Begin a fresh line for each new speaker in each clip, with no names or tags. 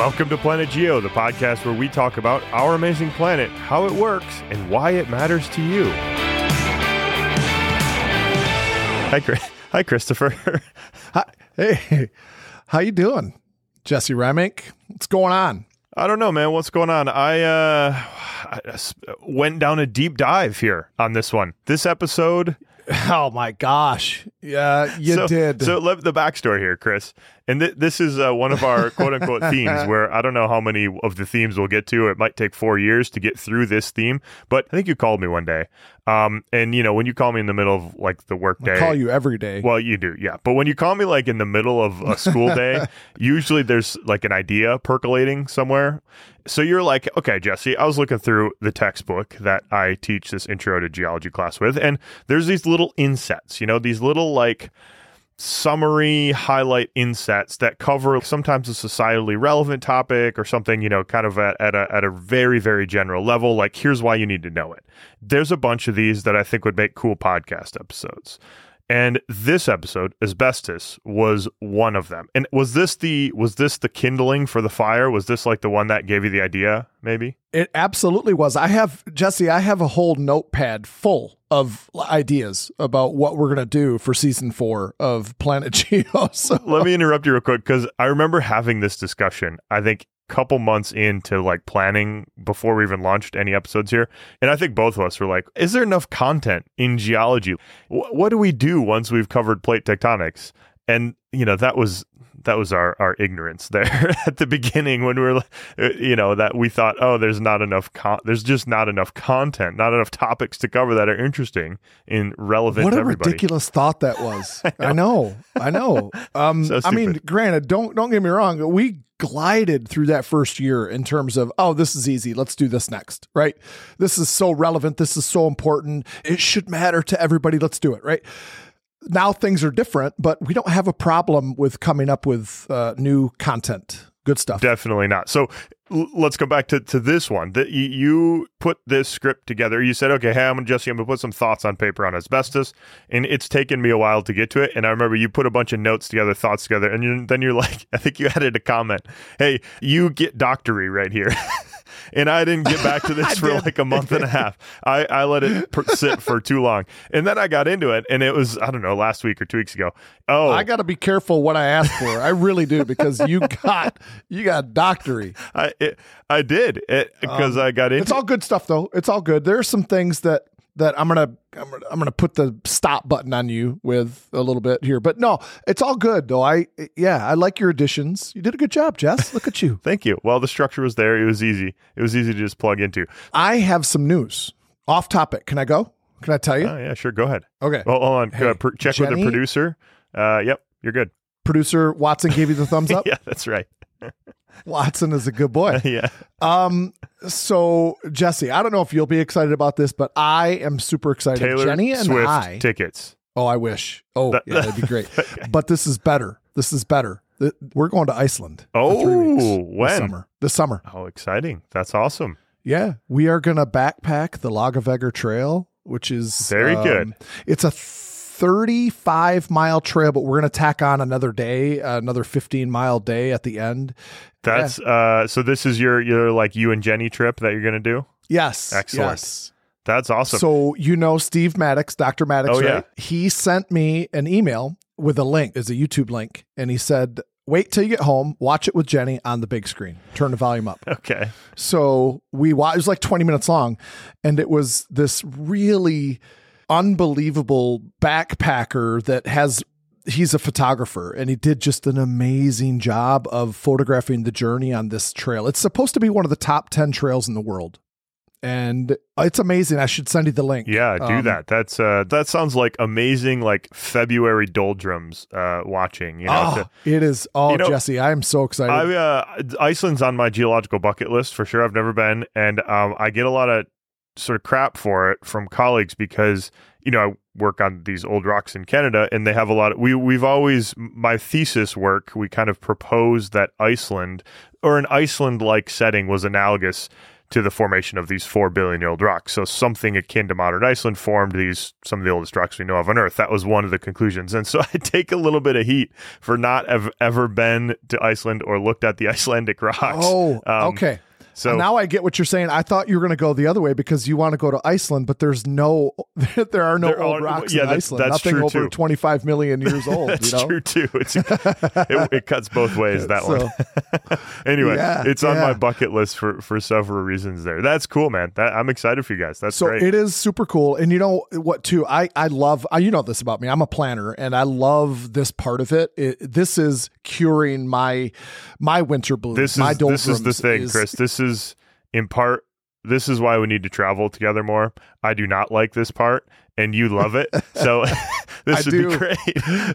Welcome to Planet Geo, the podcast where we talk about our amazing planet, how it works, and why it matters to you. Hi, Chris. Hi, Christopher.
Hi, hey, how you doing, Jesse Reimink? What's going on?
I don't know, man. What's going on? I uh, I went down a deep dive here on this one. This episode
Oh my gosh, yeah, you
so,
did.
So let the backstory here, Chris. And th- this is uh, one of our quote unquote themes where I don't know how many of the themes we'll get to. It might take four years to get through this theme, but I think you called me one day. Um, and you know, when you call me in the middle of like the work day,
I call you every day.
well, you do, yeah. But when you call me like in the middle of a school day, usually there's like an idea percolating somewhere. So you're like, okay, Jesse, I was looking through the textbook that I teach this intro to geology class with, and there's these little insets, you know, these little like summary highlight insets that cover sometimes a societally relevant topic or something, you know, kind of at, at, a, at a very, very general level. Like, here's why you need to know it. There's a bunch of these that I think would make cool podcast episodes. And this episode, asbestos, was one of them. And was this the was this the kindling for the fire? Was this like the one that gave you the idea? Maybe.
It absolutely was. I have Jesse. I have a whole notepad full of ideas about what we're gonna do for season four of Planet Geo. So
Let me interrupt you real quick because I remember having this discussion. I think couple months into like planning before we even launched any episodes here and i think both of us were like is there enough content in geology Wh- what do we do once we've covered plate tectonics and you know that was that was our our ignorance there at the beginning when we were you know that we thought oh there's not enough con- there's just not enough content not enough topics to cover that are interesting and relevant
what
to
a
everybody
ridiculous thought that was. I know. I know. Um,
So
I mean, granted, don't don't get me wrong. We glided through that first year in terms of oh, this is easy. Let's do this next. Right. This is so relevant. This is so important. It should matter to everybody. Let's do it. Right. Now things are different, but we don't have a problem with coming up with uh, new content. Good stuff.
Definitely not. So l- let's go back to, to this one. That you, you put this script together. You said, okay, hey, I'm Jesse. I'm gonna put some thoughts on paper on asbestos, and it's taken me a while to get to it. And I remember you put a bunch of notes together, thoughts together, and you, then you're like, I think you added a comment. Hey, you get doctory right here. And I didn't get back to this for
did.
like a month and a half. I, I let it per- sit for too long. And then I got into it, and it was, I don't know, last week or two weeks ago. Oh,
I got to be careful what I ask for. I really do because you got you got doctory.
I, it, I did it because I got into
Um, It's all good stuff though. It's all good. There are some things that that I'm gonna I'm gonna, I'm gonna put the stop button on you with a little bit here, but no, it's all good though. I yeah, I like your additions. You did a good job, Jess. Look at you.
Thank you. Well, the structure was there. It was easy. It was easy to just plug into.
I have some news. Off topic. Can I go? Can I tell you?
Oh, yeah, sure. Go ahead.
Okay.
Oh, hold on.
Hey,
per- check with the producer. Uh, yep, you're good.
Producer Watson gave you the thumbs up.
yeah, that's right.
Watson is a good boy.
yeah.
Um. So Jesse, I don't know if you'll be excited about this, but I am super excited.
Taylor
Jenny and
Swift
I.
tickets.
Oh, I wish. Oh,
That-
yeah, that'd be great. But this is better. This is better. We're going to Iceland. for three weeks
Oh,
This
when?
summer. This summer.
Oh, exciting. That's awesome.
Yeah, we are going to backpack the Laugavegur Trail, which is
Very
um,
good.
It's a 35 mile trail, but we're going to tack on another day, another 15 mile day at the end.
That's uh so this is your your like you and Jenny trip that you're going to do?
Yes.
Excellent.
yes.
That's awesome.
So you know Steve Maddox, Dr. Maddox,
Oh, yeah.
He sent me an email with a link, is a YouTube link, and he said, "Wait till you get home, watch it with Jenny on the big screen. Turn the volume up."
okay.
So we watched. It was like 20 minutes long, and it was this really unbelievable backpacker that has. He's a photographer and he did just an amazing job of photographing the journey on this trail. It's supposed to be one of the top 10 trails in the world. And it's amazing. I should send you the link.
Yeah, do
Um,
that. That's uh that sounds like amazing like February doldrums uh watching, you know.
Oh,
to-
it is. Oh,
You know,
Jesse, I am so excited.
I uh, Iceland's on my geological bucket list for sure. I've never been, and um, I get a lot of sort of crap for it from colleagues because you know I work on these old rocks in Canada, and they have a lot. Of, we we've always my thesis work. We kind of proposed that Iceland or an Iceland like setting was analogous to the formation of these four billion year old rocks. So something akin to modern Iceland formed these some of the oldest rocks we know of on Earth. That was one of the conclusions. And so I take a little bit of heat for not have ever been to Iceland or looked at the Icelandic rocks.
Oh,
Um,
okay.
So
now I get what you're saying. I thought you were going to go the other way because you want to go to Iceland, but there's no, there are no
There
old
are-
rocks
yeah,
in
that's-
Iceland.
that's
Nothing over
too.
25 million years old.
That's
you know?
true too. It, it cuts both ways that
So,
one. anyway,
Yeah,
it's on my bucket list for for several reasons. There, that's cool, man. That, I'm excited for you guys. That's
so
great.
it is super cool. And you know what, too? I, I love, I, you know this about me. I'm a planner and I love this part of it. it this is curing my, my winter blues.
this
my
is this is the thing,
is-
Chris. This is in part. This is why we need to travel together more. I do not like this part, and you love it. So this would
do.
be great.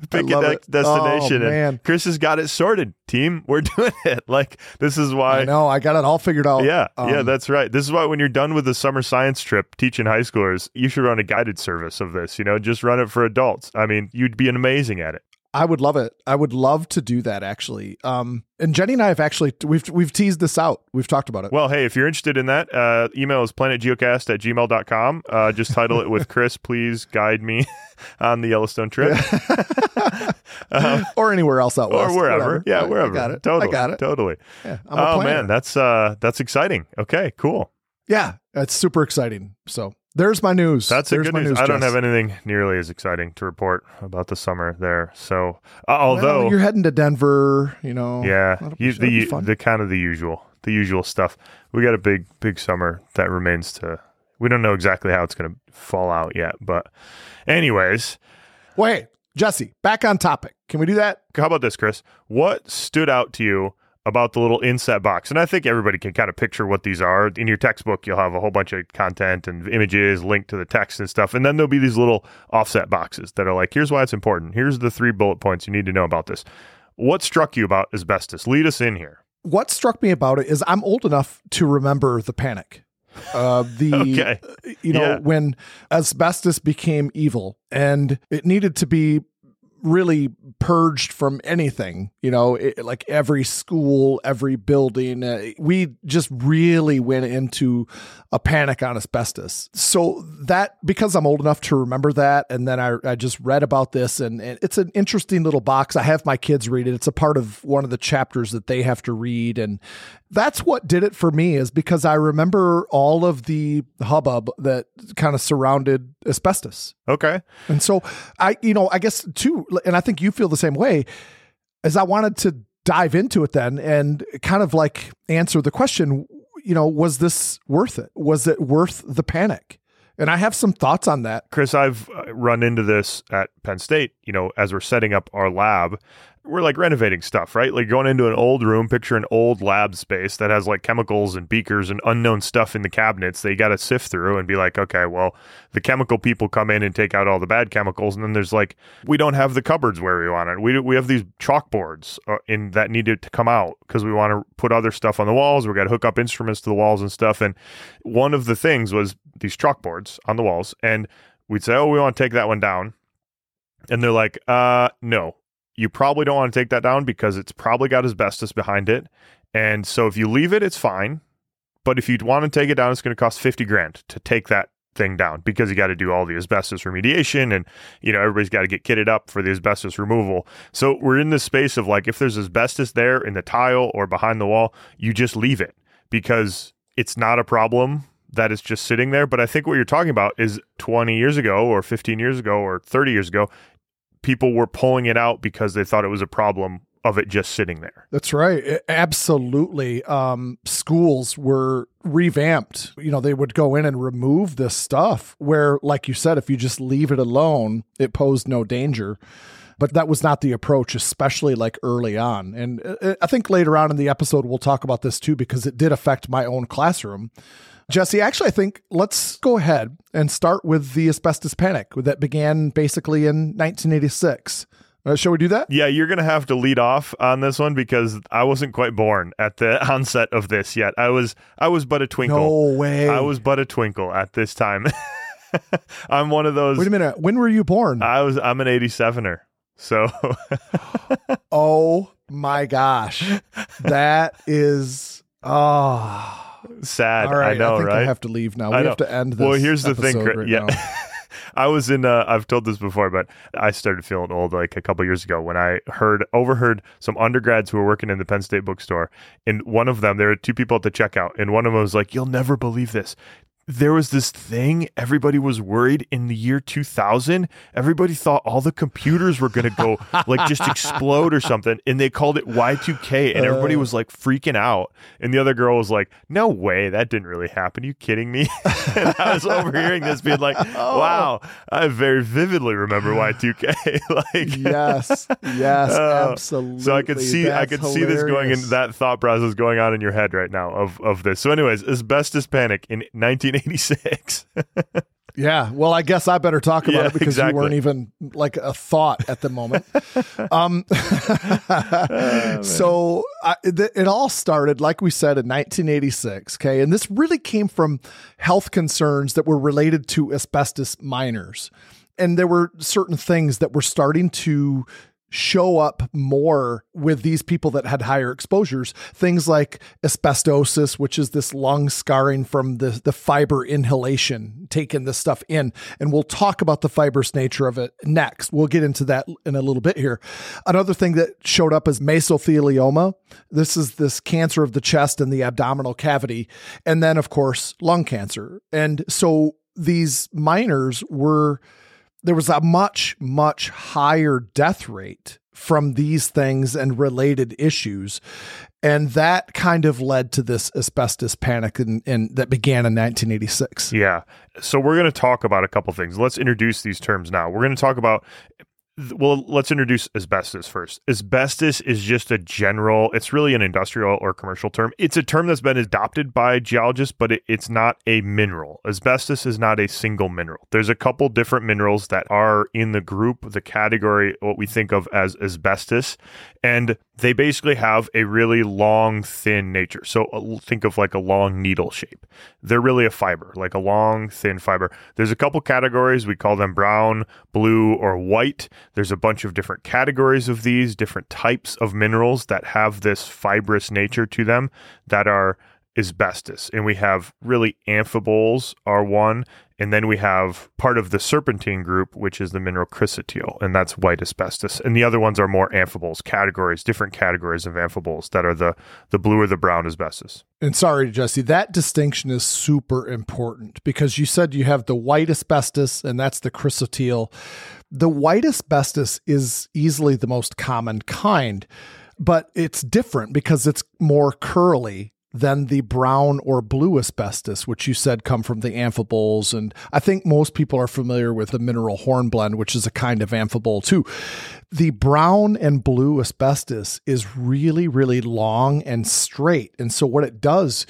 Pick a de- destination,
Oh,
and. Chris has got it sorted. Team, we're doing it. Like this is why.
I know. I got it all figured out.
Yeah, yeah,
Um,
that's right. This is why when you're done with the summer science trip teaching high schoolers, you should run a guided service of this. You know, just run it for adults. I mean, you'd be amazing at it.
I would love it. I would love to do that actually. Um, and Jenny and I have actually we've we've teased this out. We've talked about it.
Well, hey, if you're interested in that, uh, email is planetgeocast at gmail.com. Uh, just title it with Chris, please guide me on the Yellowstone trip. Um,
or anywhere else out
or wherever.
whatever.
Yeah,
I-
wherever.
I got it.
Totally.
I got it.
Totally.
Yeah, I'm
Oh man, that's uh that's exciting. Okay, cool.
yeah, that's super exciting. So there's my news.
That's a good
my
news.
news.
I don't have anything nearly as exciting to report about the summer there. So, uh,
Well,
although
you're heading to Denver, you know.
Yeah, you, the the kind of the usual, the usual stuff. We got a big big summer that remains to. We don't know exactly how it's going to fall out yet, but anyways,
Wait, Jesse, back on topic. Can we do that?
how about this, Chris? What stood out to you about the little inset box? And I think everybody can kind of picture what these are. In your textbook, you'll have a whole bunch of content and images linked to the text and stuff, and then there'll be these little offset boxes that are like, "Here's why it's important. Here's the three bullet points you need to know about this." What struck you about asbestos? Lead us in here.
What struck me about it is I'm old enough to remember the panic. Uh, the
Okay.
you know
Yeah.
when asbestos became evil and it needed to be really purged from anything you know it, like every school every building uh, we just really went into a panic on asbestos. So that because i'm old enough to remember that and then i, I just read about this and, and it's an interesting little box. I have my kids read it. It's a part of one of the chapters that they have to read and that's what did it for me is because i remember all of the hubbub that kind of surrounded asbestos
Okay.
and so I, you know, I guess too, and I think you feel the same way, as I wanted to dive into it then and kind of like answer the question, you know, was this worth it? Was it worth the panic? And I have some thoughts on that.
Chris, I've uh, run into this at Penn State, you know, as we're setting up our lab. We're like renovating stuff, right? Like going into an old room, picture an old lab space that has like chemicals and beakers and unknown stuff in the cabinets that you got to sift through and be like, okay, well, the chemical people come in and take out all the bad chemicals. And then there's like, we don't have the cupboards where we want it. We, we have these chalkboards uh, in that needed to come out because we want to put other stuff on the walls. We got to hook up instruments to the walls and stuff. And one of the things was these chalkboards on the walls. And we'd say, oh, we want to take that one down. And they're like, uh, no, you probably don't want to take that down because it's probably got asbestos behind it. And so if you leave it, it's fine. But if you want to take it down, it's going to cost 50 grand to take that thing down because you got to do all the asbestos remediation and you know everybody's got to get kitted up for the asbestos removal so we're in this space of like if there's asbestos there in the tile or behind the wall you just leave it because it's not a problem that is just sitting there but i think what you're talking about is 20 years ago or 15 years ago or 30 years ago people were pulling it out because they thought it was a problem of it just sitting there
That's right. Absolutely. Um, schools were revamped. You know, they would go in and remove this stuff where, like you said, if you just leave it alone, it posed no danger. But that was not the approach, especially like early on. And uh, I think later on in the episode, we'll talk about this too, because it did affect my own classroom. Jesse, actually, I think let's go ahead and start with the asbestos panic that began basically in 1986. Uh, shall we do that?
Yeah, you're going to have to lead off on this one because I wasn't quite born at the onset of this yet. I was I was but a twinkle.
No way.
I was but a twinkle at this time. I'm one of those
Wait a minute. When were you born?
I was I'm an 87er. So
oh my gosh. That is oh
sad.
All right,
I know,
think
right?
I have to leave now. We have to end this.
Well, here's the thing,
right
yeah. I was in. Uh, I've told this before, but I started feeling old like a couple years ago when I heard overheard some undergrads who were working in the Penn State bookstore, and one of them there were two people at the checkout, and one of them was like, "You'll never believe this." There was this thing everybody was worried in the year 2000. Everybody thought all the computers were going to go like just explode or something. And they called it Y2K. And everybody was like freaking out. And the other girl was like, No way. That didn't really happen. you kidding me? and I was overhearing this being like, oh. Wow. I very vividly remember Y2K. like,
yes, yes,
Oh,
absolutely.
so I could see I
That's
could see this going in that thought process going on in your head right now of of this. So anyways, asbestos panic in 1986.
Yeah, well, I guess I better talk about
Yeah,
it because
exactly.
you weren't even like a thought at the moment. um, so I, th- it all started, like we said, in 1986. Okay, and this really came from health concerns that were related to asbestos miners, and there were certain things that were starting to show up more with these people that had higher exposures. Things like asbestosis which is this lung scarring from the the fiber inhalation taking this stuff in. And we'll talk about the fibrous nature of it next. We'll get into that in a little bit here. Another thing that showed up is mesothelioma. This is this cancer of the chest and the abdominal cavity. And then of course lung cancer. And so these miners were there was a much much higher death rate from these things and related issues and that kind of led to this asbestos panic in, in, that began in 1986
Yeah. So we're going to talk about a couple things. Let's introduce these terms now. We're going to talk about well, let's introduce asbestos first. Asbestos is just a general, it's really an industrial or commercial term. It's a term that's been adopted by geologists, but it, it's not a mineral. Asbestos is not a single mineral. There's a couple different minerals that are in the group, the category, what we think of as asbestos. And they basically have a really long, thin nature. So uh, think of like a long needle shape. They're really a fiber, like a long, thin fiber. There's a couple categories. We call them brown, blue, or white. There's a bunch of different categories of these, different types of minerals that have this fibrous nature to them that are asbestos. And we have really amphiboles are one. And then we have part of the serpentine group, which is the mineral chrysotile, and that's white asbestos. And the other ones are more amphiboles, categories, different categories of amphiboles that are the, the blue or the brown asbestos.
and sorry jesse that distinction is super important because you said you have the white asbestos and that's the chrysotile the white asbestos is easily the most common kind but it's different because it's more curly than the brown or blue asbestos, which you said come from the amphiboles. And I think most people are familiar with the mineral hornblende, which is a kind of amphibole too. The brown and blue asbestos is really, really long and straight. And so what it does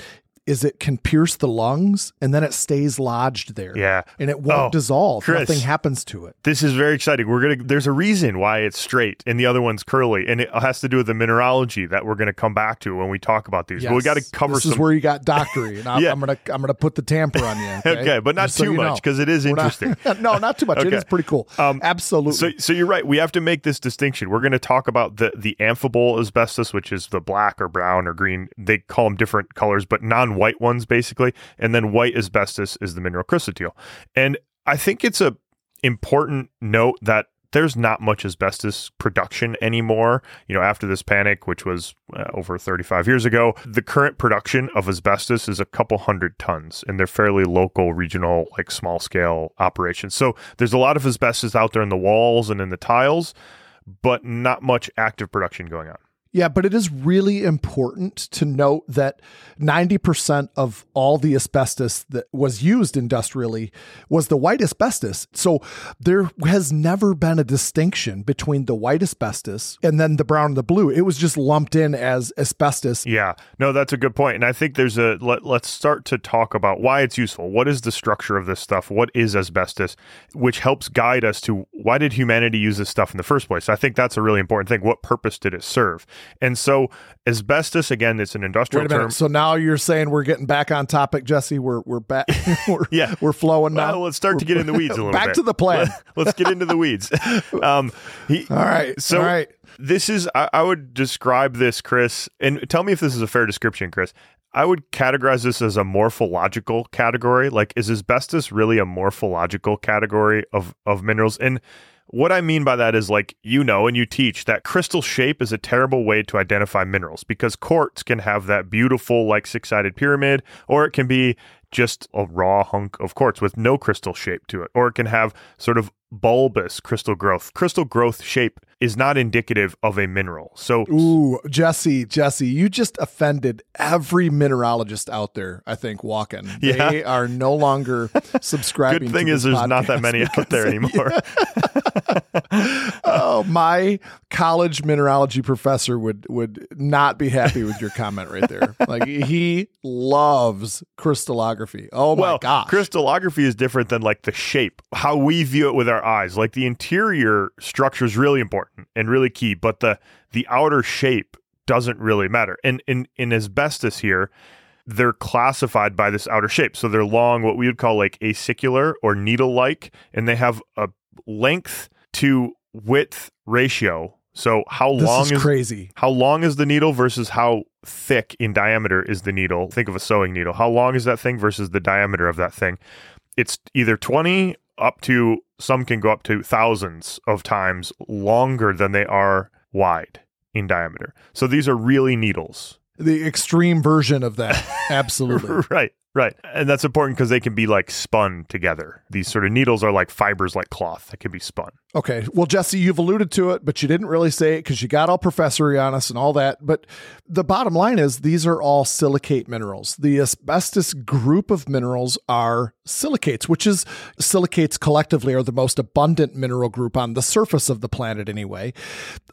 is it can pierce the lungs and then it stays lodged there.
Yeah.
And it won't
Oh,
dissolve.
Chris.
Nothing happens to it.
This is very exciting. We're gonna. There's a reason why it's straight and the other one's curly, and it has to do with the mineralogy that we're gonna come back to when we talk about these. But we got to cover
this
some.
is where you got doctory, and I'm,
Yeah.
I'm gonna I'm gonna put the tamper on you. Okay,
okay, but not
Just
too
you
much because it is
We're not-
interesting.
no, not too much. It
Okay.
is pretty cool.
Um,
Absolutely.
So, so you're right. We have to make this distinction. We're going to talk about the the amphibole asbestos, which is the black or brown or green. They call them different colors, but non-white ones basically. And then white asbestos is the mineral chrysotile. And I think it's a important note that there's not much asbestos production anymore. You know, after this panic, which was uh, over 35 years ago, the current production of asbestos is a couple hundred tons, and they're fairly local, regional, like small scale operations. So there's a lot of asbestos out there in the walls and in the tiles, but not much active production going on.
Yeah, but it is really important to note that 90% of all the asbestos that was used industrially was the white asbestos. So there has never been a distinction between the white asbestos and then the brown and the blue. It was just lumped in as asbestos.
Yeah, no, that's a good point. And I think there's a let, let's start to talk about why it's useful. What is the structure of this stuff? What is asbestos, which helps guide us to why did humanity use this stuff in the first place? I think that's a really important thing. What purpose did it serve? And so, asbestos again, it's an industrial
Wait a minute.
term.
So now you're saying we're getting back on topic, Jesse. We're we're back. we're,
Yeah.
we're flowing now.
Well, let's start to get in the weeds a little bit.
Back
bit.
to the plan.
Let's get into the weeds. Um, he,
All right.
So
all right.
this is I, I would describe this, Chris, and tell me if this is a fair description, Chris. I would categorize this as a morphological category. Like, is asbestos really a morphological category of, of minerals? And what I mean by that is like, you know, and you teach that crystal shape is a terrible way to identify minerals because quartz can have that beautiful, like six sided pyramid, or it can be just a raw hunk of quartz with no crystal shape to it, or it can have sort of bulbous crystal growth. Crystal growth shape is not indicative of a mineral. So,
ooh, Jesse, Jesse, you just offended every mineralogist out there. I think walking, yeah. they are no longer subscribing.
Good thing is, there's not that many out there anymore.
oh, my college mineralogy professor would would not be happy with your comment right there. Like he loves crystallography. Oh my
well,
gosh,
crystallography is different than like the shape, how we view it with our eyes. Like the interior structure is really important important and really key, but the the outer shape doesn't really matter. And in in asbestos here, they're classified by this outer shape. So they're long, what we would call like acicular or needle like, and they have a length to width ratio. So how
this
long
is,
is
crazy?
How long is the needle versus how thick in diameter is the needle? Think of a sewing needle. How long is that thing versus the diameter of that thing? It's either 20 up to some can go up to thousands of times longer than they are wide in diameter. So these are really needles.
The extreme version of that. Absolutely.
right. Right. And that's important because they can be like spun together. These sort of needles are like fibers like cloth that can be spun.
Okay. Well, Jesse, you've alluded to it, but you didn't really say it because you got all professory on us and all that. But the bottom line is these are all silicate minerals. The asbestos group of minerals are silicates, which is silicates collectively are the most abundant mineral group on the surface of the planet anyway.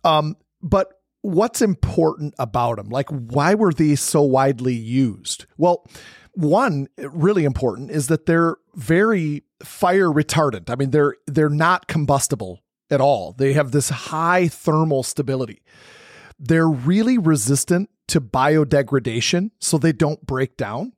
Um, but what's important about them? Like, why were these so widely used? Well, one really important is that they're very fire retardant. I mean, they're they're not combustible at all. They have this high thermal stability. They're really resistant to biodegradation, so they don't break down.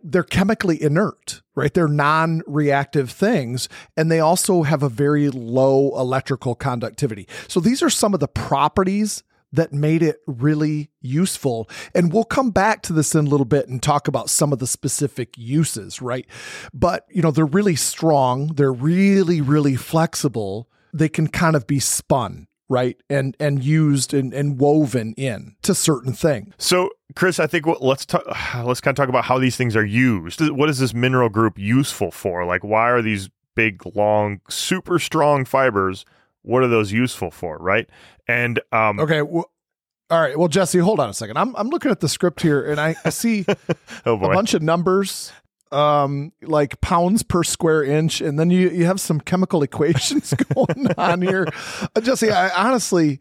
They're chemically inert, right? They're non reactive things, and they also have a very low electrical conductivity. So, these are some of the properties that made it really useful. And we'll come back to this in a little bit and talk about some of the specific uses, right? But, you know, they're really strong, they're really, really flexible. They can kind of be spun right and and used and, and woven in to certain things
so chris i think what, let's talk let's kind of talk about how these things are used what is this mineral group useful for like why are these big long super strong fibers what are those useful for right and um,
okay, well, all right. Well, Jesse, hold on a second. I'm I'm looking at the script here, and I, I see oh a bunch of numbers, um, like pounds per square inch, and then you you have some chemical equations going on here. Uh, Jesse, I honestly.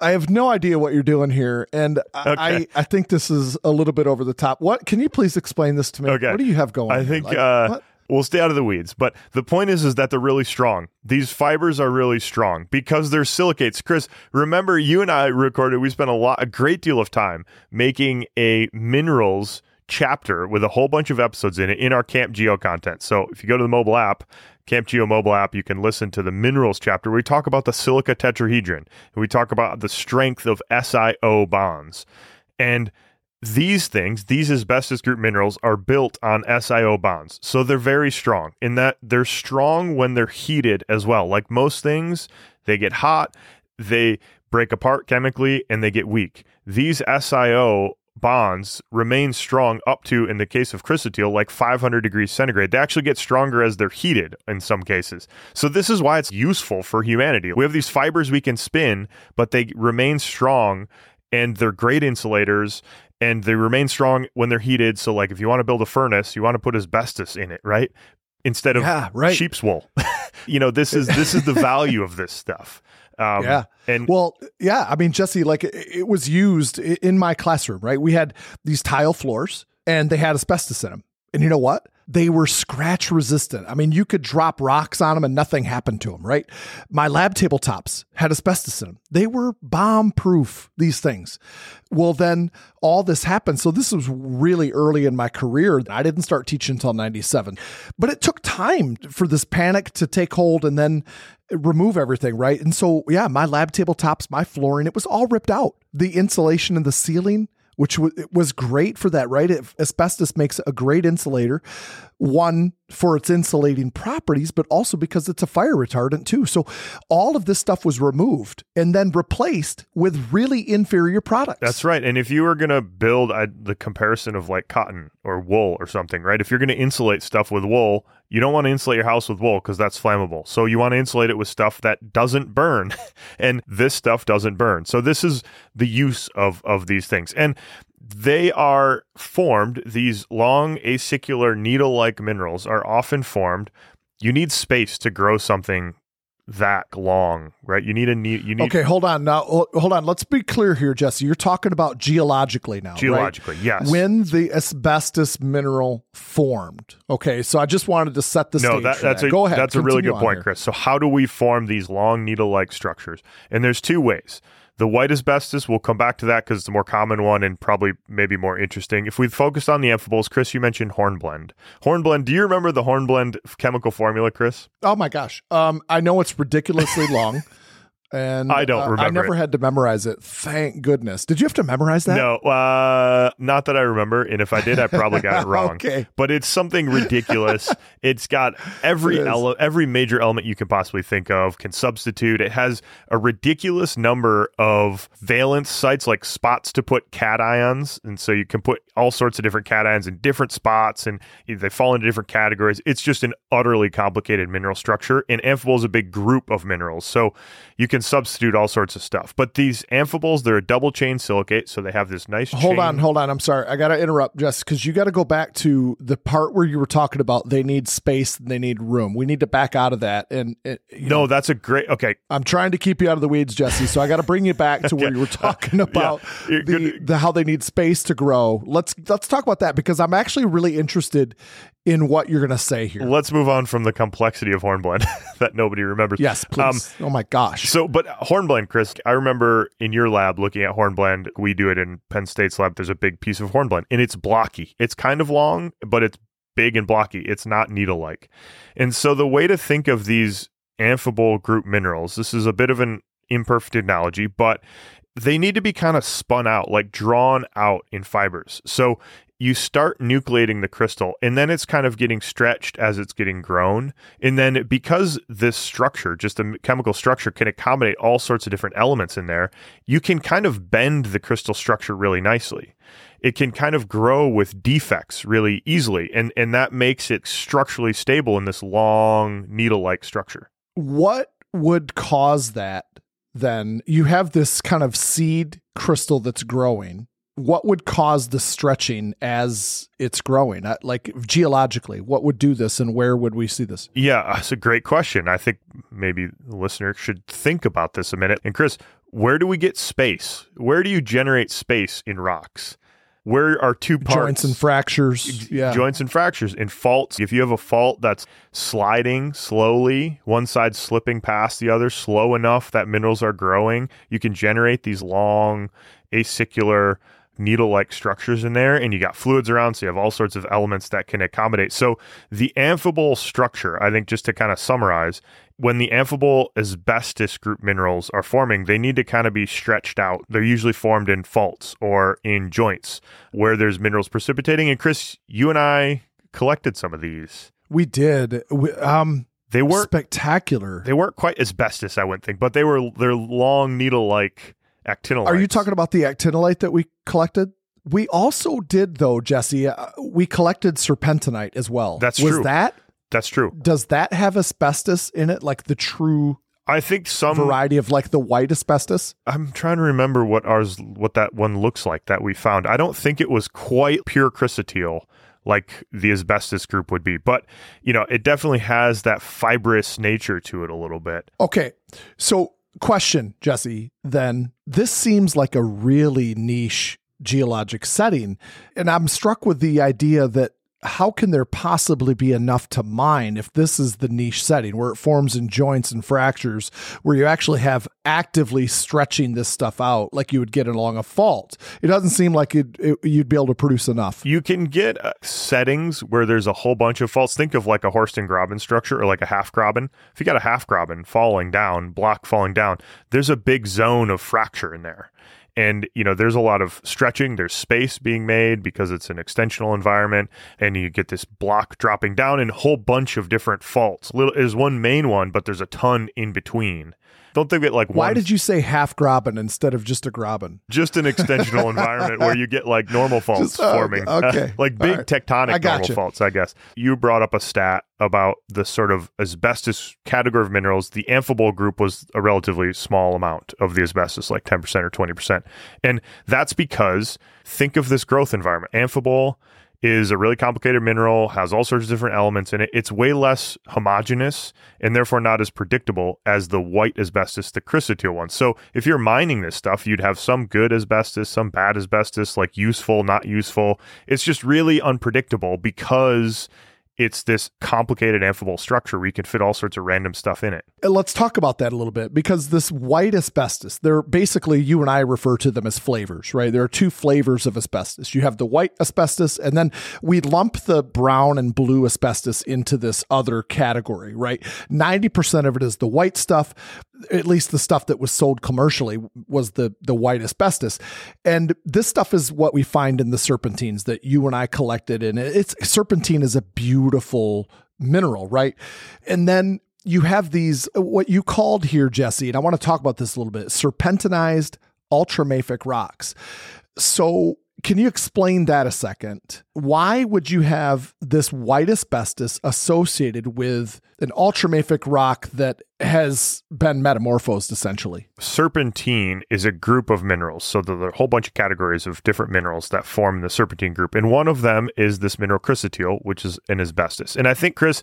I have no idea what you're doing here, and okay. I, I think this is a little bit over the top. What can you please explain this to me? Okay. What do you have going?
I think like, uh, we'll stay out of the weeds. But the point is, is that they're really strong. These fibers are really strong because they're silicates. Chris, remember you and I recorded. We spent a lot, a great deal of time making a minerals chapter with a whole bunch of episodes in it in our Camp Geo content. So if you go to the mobile app, Camp Geo mobile app, you can listen to the minerals chapter. We talk about the silica tetrahedron. And we talk about the strength of SiO bonds. And these things, these asbestos group minerals, are built on SiO bonds. So they're very strong in that they're strong when they're heated as well. Like most things, they get hot, they break apart chemically, and they get weak. These SiO bonds remain strong up to, in the case of chrysotile, like 500 degrees centigrade. They actually get stronger as they're heated in some cases. So, this is why it's useful for humanity. We have these fibers we can spin, but they remain strong and they're great insulators and they remain strong when they're heated. So, like, if you want to build a furnace, you want to put asbestos in it, right? Instead of yeah, right. sheep's wool. you know, this is this is the value of this stuff.
Um, yeah. And well, yeah. I mean, Jesse, like it, it was used in my classroom, right? We had these tile floors, and they had asbestos in them. And you know what? They were scratch resistant. I mean, you could drop rocks on them and nothing happened to them, right? My lab tabletops had asbestos in them. They were bomb proof, these things. Well, then all this happened. So this was really early in my career. I didn't start teaching until 97, but it took time for this panic to take hold and then remove everything, right? And so, yeah, my lab tabletops, my flooring, it was all ripped out. The insulation in the ceiling which w- was great for that, right? It, asbestos makes a great insulator, one for its insulating properties, but also because it's a fire retardant too. So all of this stuff was removed and then replaced with really inferior products.
That's right. And if you were going to build the comparison of like cotton or wool or something, right? If you're going to insulate stuff with wool, you don't want to insulate your house with wool because that's flammable. So you want to insulate it with stuff that doesn't burn. and this stuff doesn't burn. So this is the use of of these things. And they are formed, these long acicular needle like minerals are often formed. You need space to grow something that long, right? You need a need. You need
okay, hold on now. Hold on. Let's be clear here, Jesse. You're talking about geologically now.
Geologically,
right?
yes.
When the asbestos mineral formed. Okay, so I just wanted to set the
no,
stage.
That, that's
that.
a
go ahead.
That's a really good point,
here.
Chris. So how do we form these long needle-like structures? And there's two ways. The white asbestos, we'll come back to that because it's a more common one and probably maybe more interesting. If we focused on the amphiboles, Chris, you mentioned hornblende. Hornblende, do you remember the hornblende chemical formula, Chris?
Oh my gosh. Um, I know it's ridiculously long. And
I don't
uh,
remember
I never
it.
had to memorize it. Thank goodness. Did you have to memorize that?
No, uh, not that I remember. And if I did, I probably got it wrong.
Okay.
But it's something ridiculous. it's got every
It
ele- every major element you can possibly think of can substitute. It has a ridiculous number of valence sites, like spots to put cations, and so you can put all sorts of different cations in different spots, and they fall into different categories. It's just an utterly complicated mineral structure. And amphibole is a big group of minerals, so you can substitute all sorts of stuff. But these amphiboles, they're a double chain silicate, so they have this nice.
Hold
chain.
on, hold on. I'm sorry. I got to interrupt, Jess, because you got to go back to the part where you were talking about they need space and they need room. We need to back out of that. And uh, it,
No,
know,
that's a great. Okay,
I'm trying to keep you out of the weeds, Jesse. So I got to bring you back to where you were talking about
You're
the, the how they need space to grow. Let's let's talk about that because I'm actually really interested in what you're going to say here.
let's move on from the complexity of hornblende that nobody remembers.
Yes, please. oh my gosh.
Um, So, but hornblende, Chris, I remember in your lab looking at hornblende. We do it in Penn State's lab. There's a big piece of hornblende, and it's blocky. It's kind of long, but it's big and blocky. It's not needle-like. And so, the way to think of these amphibole group minerals, this is a bit of an imperfect analogy, but they need to be kind of spun out, like drawn out in fibers. So you start nucleating the crystal and then it's kind of getting stretched as it's getting grown. And then because this structure, just a chemical structure, can accommodate all sorts of different elements in there, you can kind of bend the crystal structure really nicely. It can kind of grow with defects really easily. And, and that makes it structurally stable in this long needle like structure.
what would cause that then? You have this kind of seed crystal that's growing. What would cause the stretching as it's growing? Uh, Like geologically, what would do this and where would we see this?
Yeah, that's a great question. I think maybe the listener should think about this a minute. And Chris, where do we get space? Where do you generate space in rocks? Where are two parts?
Joints and fractures. Yeah.
Joints and fractures in faults. If you have a fault that's sliding slowly, one side slipping past the other slow enough that minerals are growing, you can generate these long acicular needle like structures in there and you got fluids around so you have all sorts of elements that can accommodate so the amphibole structure i think just to kind of summarize when the amphibole asbestos group minerals are forming they need to kind of be stretched out they're usually formed in faults or in joints where there's minerals precipitating and chris you and i collected some of these
we did. We, um,
they weren't
spectacular.
they weren't quite asbestos i wouldn't think but they were they're long needle like actinolite
Are you talking about the actinolite that we collected? We also did, though, Jesse. Uh, we collected serpentinite as well.
That's
Was
true.
that
that's true
does that have asbestos in it, like the true
i think some
variety of like the white asbestos?
I'm trying to remember what ours what that one looks like that we found. I don't think it was quite pure chrysotile like the asbestos group would be, but you know, it definitely has that fibrous nature to it a little bit.
Okay, so question, Jesse. Then this seems like a really niche geologic setting, and I'm struck with the idea that how can there possibly be enough to mine if this is the niche setting where it forms in joints and fractures where you actually have actively stretching this stuff out like you would get along a fault it doesn't seem like it, it, you'd be able to produce enough
You can get uh, settings where there's a whole bunch of faults. Think of like a Horst and Graben structure or like a half Graben. If you got a half Graben falling down, block falling down, there's a big zone of fracture in there. And, you know, there's a lot of stretching, there's space being made because it's an extensional environment, and you get this block dropping down and a whole bunch of different faults. Little is one main one, but there's a ton in between. Don't think of it like
Why
one,
did you say half graben instead of just a graben?
just an extensional environment where you get like normal faults
Just- oh,
forming,
okay.
like big
right.
tectonic normal faults. I guess you brought up a stat about the sort of asbestos category of minerals. The amphibole group was a relatively small amount of the asbestos, like ten percent or twenty percent, and that's because think of this growth environment. Amphibole is a really complicated mineral, has all sorts of different elements in it. It's way less homogeneous and therefore not as predictable as the white asbestos, the chrysotile one. So if you're mining this stuff, you'd have some good asbestos, some bad asbestos, like useful, not useful. It's just really unpredictable because it's this complicated amphibole structure where you can fit all sorts of random stuff in it.
Let's talk about that a little bit because this white asbestos, they're basically, you and I refer to them as flavors, right? There are two flavors of asbestos. You have the white asbestos, and then we lump the brown and blue asbestos into this other category, right? 90% of it is the white stuff. At least the stuff that was sold commercially was the the white asbestos, and this stuff is what we find in the serpentines that you and I collected. And it's serpentine is a beautiful mineral, right? And then you have these uh, what you called here, Jesse, and I want to talk about this a little bit. Serpentinized ultramafic rocks. So can you explain that a second? Why would you have this white asbestos associated with an ultramafic rock that has been metamorphosed essentially?
serpentine is a group of minerals. So there are a whole bunch of categories of different minerals that form the serpentine group. And one of them is this mineral chrysotile, which is an asbestos. And I think, Chris,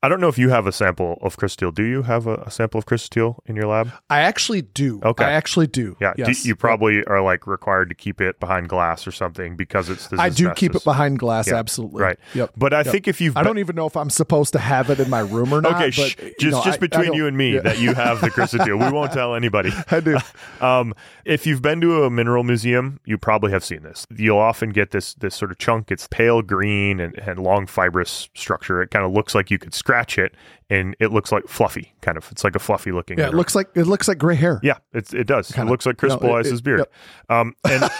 I don't know if you have a sample of chrysotile. Do you have a, a sample of chrysotile in your lab?
I actually do.
Okay.
I actually do.
Yeah. Do- you probably are like required to keep it behind glass or something because it's
I do keep it behind glass,
Yeah,
absolutely.
Right.
Yep.
But I
Yep.
think if you've
I don't even know if I'm supposed to have it in my room or not.
Okay,
but,
just
know,
just
I- I
between
don't-
you and me
yeah.
that you have the chrysotile. we won't tell anybody.
I do.
Um, if you've been to a mineral museum, you probably have seen this. You'll often get this this sort of chunk. It's pale green and, and long fibrous structure. It kind of looks like you could scratch it, and it looks like fluffy, kind of. It's like a fluffy looking.
Yeah, it looks like it looks like gray hair.
Yeah, it's, it does.
Kinda.
It looks like Chris
No, it- it-
beard. Um, and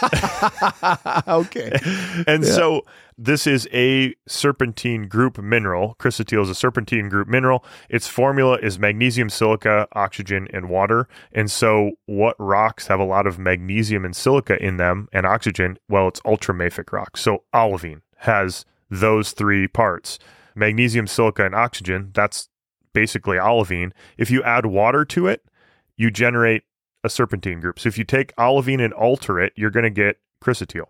okay.
and
Yeah.
so this is a serpentine group mineral. Chrysotile is a serpentine group mineral. Its formula is magnesium, silica, oxygen, and water. And so, what rocks have a lot of magnesium and silica in them and oxygen? Well, it's ultramafic rocks. So, olivine has those three parts magnesium, silica, and oxygen. That's basically olivine. If you add water to it, you generate a serpentine group. So, if you take olivine and alter it, you're going to get chrysotile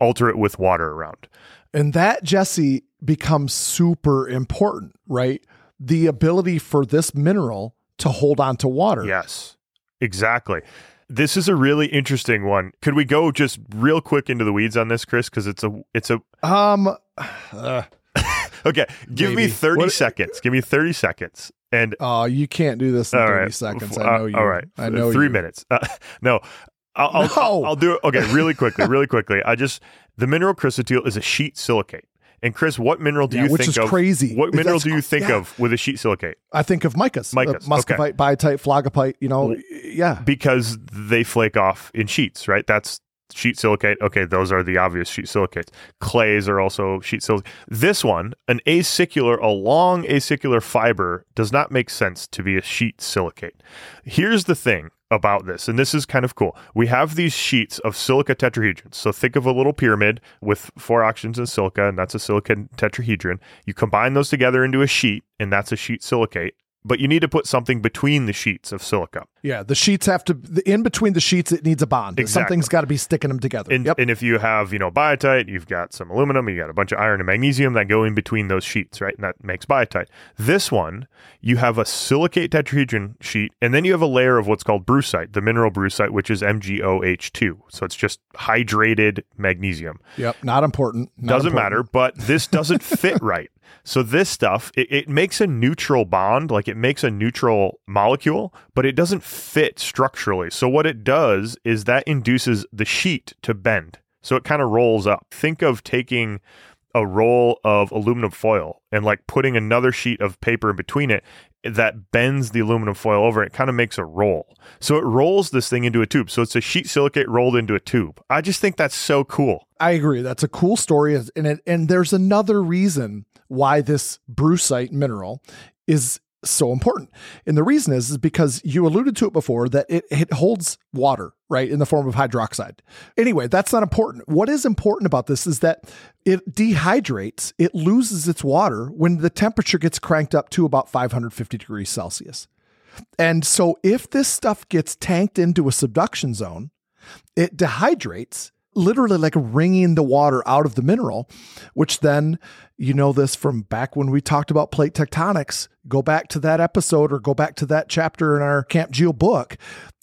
alter it with water around.
And that, Jesse, becomes super important, right? The ability for this mineral to hold on to water.
Yes, exactly. This is a really interesting one. Could we go just real quick into the weeds on this, Chris? Because it's a it's a
Um, uh,
okay. Give me thirty
What-
seconds. Give me thirty seconds. And
oh, you can't do this in 30
right,
seconds. I know
uh,
you.
All right,
I know
three
you.
minutes. Uh, no, I'll, I'll,
No.
I'll, I'll do it. Okay, really quickly, really quickly. I just the mineral chrysotile is a sheet silicate. And Chris, what mineral do
Yeah,
you
which
think
is
of?
crazy.
What mineral do you think
yeah.
of with a sheet silicate?
I think of micas,
Micas,
uh, muscovite, biotite, phlogopite. You know, yeah.
because they flake off in sheets, right? That's sheet silicate. Okay, those are the obvious sheet silicates. Clays are also sheet silicate. This one, an acicular, a long acicular fiber, does not make sense to be a sheet silicate. Here's the thing about this, and this is kind of cool. We have these sheets of silica tetrahedrons. So think of a little pyramid with four oxygens and silica, and that's a silica tetrahedron. You combine those together into a sheet, and that's a sheet silicate. But you need to put something between the sheets of silica.
Yeah, the sheets have to the, in between the sheets. It needs a bond.
Exactly.
Something's got to be sticking them together.
And,
yep.
and if you have, you know, biotite, you've got some aluminum, you got a bunch of iron and magnesium that go in between those sheets, right? And that makes biotite. This one, you have a silicate tetrahedron sheet, and then you have a layer of what's called brucite, the mineral brucite, which is MgOH2. So it's just hydrated magnesium.
yep. Not important. Not
doesn't
important.
matter, but this doesn't fit right. So this stuff, it, it makes a neutral bond, like it makes a neutral molecule, but it doesn't fit structurally. So what it does is that induces the sheet to bend. So it kind of rolls up. Think of taking a roll of aluminum foil and like putting another sheet of paper in between it. that bends the aluminum foil over. It kind of makes a roll. So it rolls this thing into a tube. So it's a sheet silicate rolled into a tube. I just think that's so cool.
I agree. That's a cool story. And, it, and there's another reason why this brucite mineral is so important. And the reason is, is because you alluded to it before that it, it holds water, right, in the form of hydroxide. Anyway, that's not important. What is important about this is that it dehydrates, it loses its water when the temperature gets cranked up to about 550 degrees Celsius. And so if this stuff gets tanked into a subduction zone, it dehydrates literally like wringing the water out of the mineral, which then, you know, this from back when we talked about plate tectonics, go back to that episode or go back to that chapter in our Camp Geo book,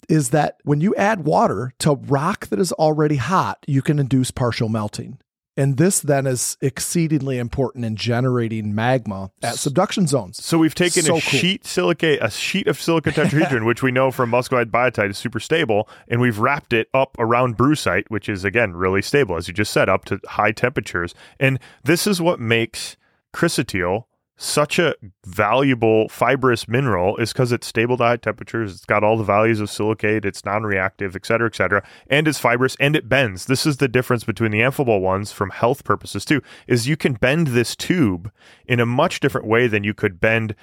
is that when you add water to rock that is already hot, you can induce partial melting. And this then is exceedingly important in generating magma at subduction zones.
So we've taken so a cool. sheet silicate, a sheet of silica tetrahedron, which we know from muscovite biotite is super stable, and we've wrapped it up around brucite, which is again really stable, as you just said, up to high temperatures. And this is what makes chrysotile such a valuable fibrous mineral is because it's stable to high temperatures. It's got all the values of silicate. It's non-reactive, et cetera, et cetera, and it's fibrous and it bends. This is the difference between the amphibole ones from health purposes too. Is you can bend this tube in a much different way than you could bend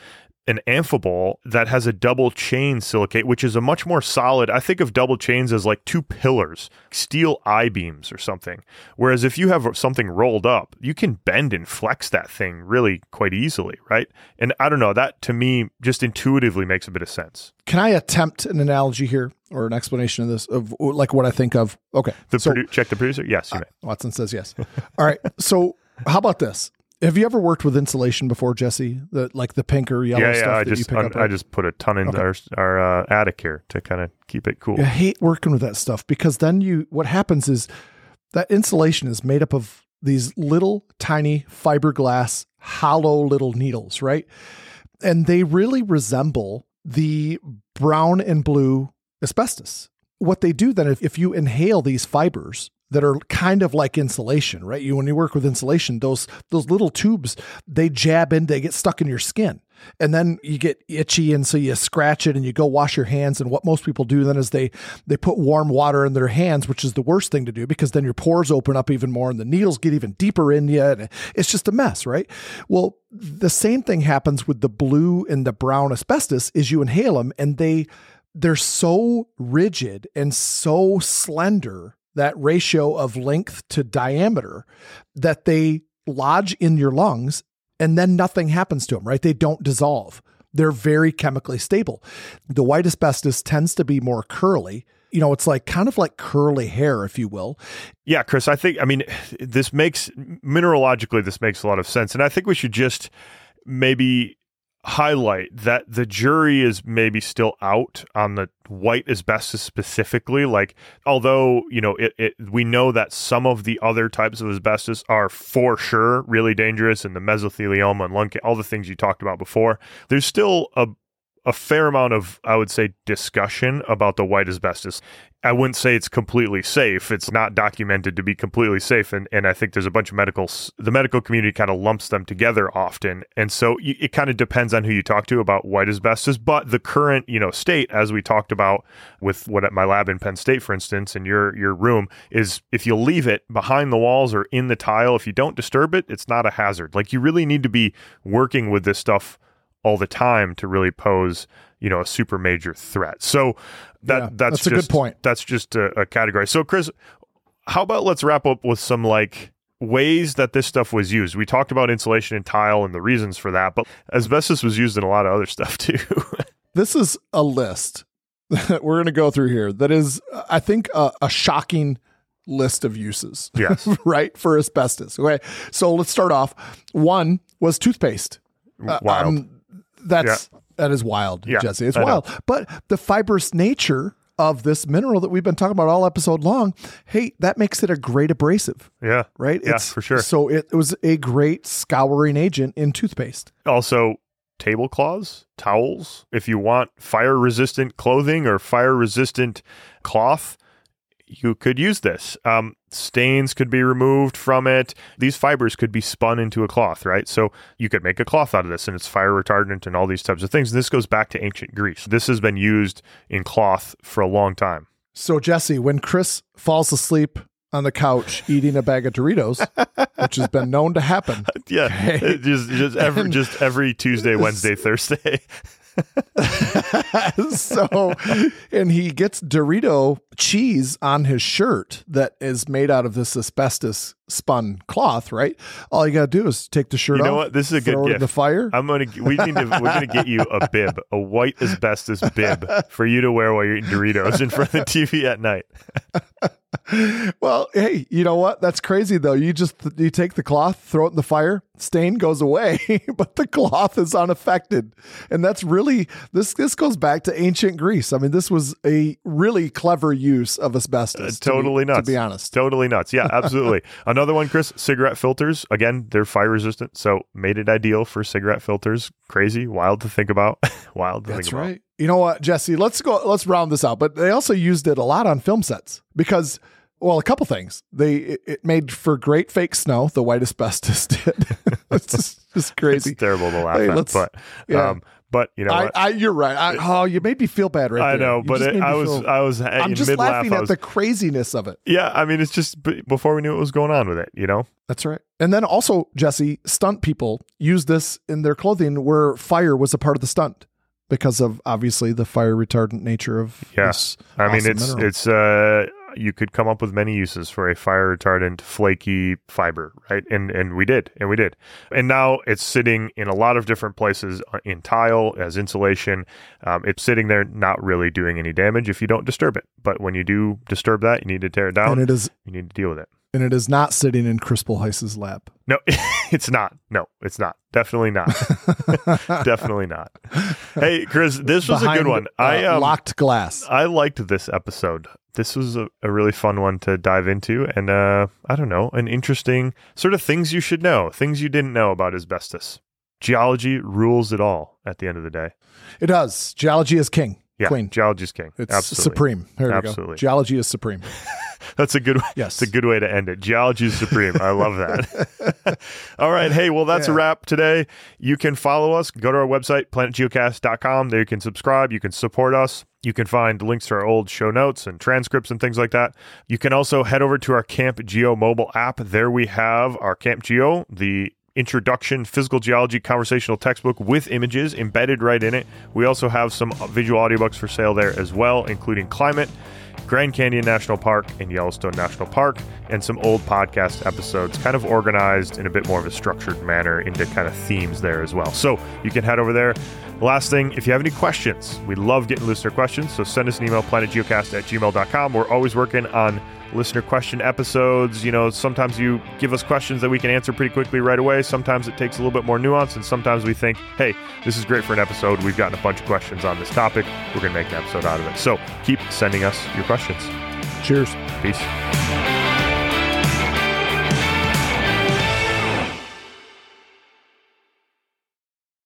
an amphibole that has a double chain silicate, which is a much more solid. I think of double chains as like two pillars, steel I beams or something. Whereas if you have something rolled up, you can bend and flex that thing really quite easily, right? And I don't know, that to me just intuitively makes a bit of sense.
Can I attempt an analogy here or an explanation of this of like what I think of? Okay.
The so, produ- check the producer? Yes, you uh,
may. Watson says yes. All right. So how about this? Have you ever worked with insulation before, Jesse? The like the pink or yellow
yeah,
stuff
yeah,
I
just,
I,
I just put a ton in okay. our our uh, attic here to kind of keep it cool.
I hate working with that stuff because then you what happens is that insulation is made up of these little tiny fiberglass hollow little needles, right? And they really resemble the brown and blue asbestos. What they do then, if, if you inhale these fibers, that are kind of like insulation, right? You when you work with insulation, those those little tubes they jab in, they get stuck in your skin, and then you get itchy, and so you scratch it, and you go wash your hands. And what most people do then is they they put warm water in their hands, which is the worst thing to do because then your pores open up even more, and the needles get even deeper in you, and it's just a mess, right? Well, the same thing happens with the blue and the brown asbestos is you inhale them, and they they're so rigid and so slender that ratio of length to diameter that they lodge in your lungs and then nothing happens to them, right? They don't dissolve. They're very chemically stable. The white asbestos tends to be more curly. You know, it's like kind of like curly hair, if you will.
Yeah, Chris, I think, I mean, this makes mineralogically, this makes a lot of sense. And I think we should just maybe highlight that the jury is maybe still out on the white asbestos specifically like although you know it, it we know that some of the other types of asbestos are for sure really dangerous and the mesothelioma and lung all the things you talked about before there's still a a fair amount of, I would say, discussion about the white asbestos. I wouldn't say it's completely safe. It's not documented to be completely safe, and and I think there's a bunch of medical. The medical community kind of lumps them together often, and so it kind of depends on who you talk to about white asbestos. But the current, you know, state, as we talked about with what at my lab in Penn State, for instance, in your your room, is if you leave it behind the walls or in the tile, if you don't disturb it, it's not a hazard. Like you really need to be working with this stuff all the time to really pose you know a super major threat. So that yeah, that's,
that's a
just,
good point.
That's just a, a category. So Chris, how about let's wrap up with some like ways that this stuff was used. We talked about insulation and tile and the reasons for that, but asbestos was used in a lot of other stuff too.
this is a list that we're going to go through here that is, I think, a, a shocking list of uses.
Yes.
right. For asbestos. Okay. So let's start off. One was toothpaste.
Uh, Wild. Um,
that's yeah. that is wild,
yeah,
Jesse. It's I wild. Know. But the fibrous nature of this mineral that we've been talking about all episode long, hey, that makes it a great abrasive.
Yeah.
Right?
Yeah, it's, for sure.
So it, it was a great scouring agent in toothpaste.
Also, tablecloths, towels. If you want fire resistant clothing or fire resistant cloth, you could use this. Um, stains could be removed from it. These fibers could be spun into a cloth, right? So you could make a cloth out of this and it's fire retardant and all these types of things. This goes back to ancient Greece. This has been used in cloth for a long time.
So, Jesse, when Chris falls asleep on the couch eating a bag of Doritos, which has been known to happen.
Yeah,
Okay.
just just every just every Tuesday, Wednesday, Thursday.
so, and he gets Dorito cheese on his shirt that is made out of this asbestos spun cloth, right? All you got to do is take the shirt
You
off.
know what? This is a good
throw it in
gift.
the fire.
I'm gonna we need to we're gonna get you a bib, a white asbestos bib for you to wear while you're eating Doritos in front of the TV at night.
well, hey, you know what? That's crazy though. You just you take the cloth, throw it in the fire, stain goes away, but the cloth is unaffected. And that's really this this goes back to ancient Greece. I mean, this was a really clever use of asbestos.
Uh, totally
to
nuts.
To be honest.
Totally nuts. Yeah, absolutely. Another one, Chris, cigarette filters. Again, they're fire resistant, so made it ideal for cigarette filters. Crazy, wild to think about. wild to
That's
think about.
right. You know what, Jesse? Let's go. Let's round this out. But they also used it a lot on film sets because, well, a couple things. They it, it made for great fake snow. The white asbestos did. it's just, just crazy.
It's terrible to laugh
Hey,
at, but
yeah.
um, but you know
I? I, you're right. I, oh, you made me feel bad right
I
there.
know, but it, I was
feel-
I was
I'm just laughing at
was,
the craziness of it.
yeah, I mean, it's just before we knew what was going on with it. You know,
That's right. And then also, Jesse, stunt people used this in their clothing where fire was a part of the stunt because of obviously the fire retardant nature of
Yeah.
this.
I mean, it's
mineral.
it's uh, you could come up with many uses for a fire retardant flaky fiber, right? And and we did, and we did, and now it's sitting in a lot of different places uh, in tile as insulation. Um, it's sitting there, not really doing any damage if you don't disturb it. But when you do disturb that, you need to tear it down.
and it is
you need to deal with it.
And it is not sitting in Chris Bolhuis's lap.
No, it's not. No, it's not. Definitely not. Definitely not. Hey, Chris, this was a good one.
uh,
I um,
locked glass.
I liked this episode. This was a, a really fun one to dive into, and uh, I don't know, an interesting sort of things you should know, things you didn't know about asbestos. Geology rules it all. At the end of the day,
It does. Geology is king.
yeah,
Queen.
is king.
It's
Absolutely,
supreme. There we
Absolutely.
go. Geology is supreme.
that's a good.
Yes.
It's a good way to end it. Geology is supreme. I love that. All right. Hey, well, that's a wrap today. You can follow us. Go to our website, planetgeocast.com. There you can subscribe. You can support us. You can find links to our old show notes and transcripts and things like that. You can also head over to our Camp Geo mobile app. There we have our Camp Geo, the introduction physical geology conversational textbook with images embedded right in it. We also have some visual audiobooks for sale there as well, including climate, Grand Canyon National Park and Yellowstone National Park, and some old podcast episodes, kind of organized in a bit more of a structured manner into kind of themes there as well. So you can head over there. Last thing, if you have any questions, we love getting listener questions. So send us an email, planetgeocast at gmail.com. We're always working on listener question episodes. You know, sometimes you give us questions that we can answer pretty quickly right away. Sometimes it takes a little bit more nuance, and sometimes we think, hey, this is great for an episode. We've gotten a bunch of questions on this topic. We're going to make an episode out of it. So keep sending us your questions.
Cheers.
Peace.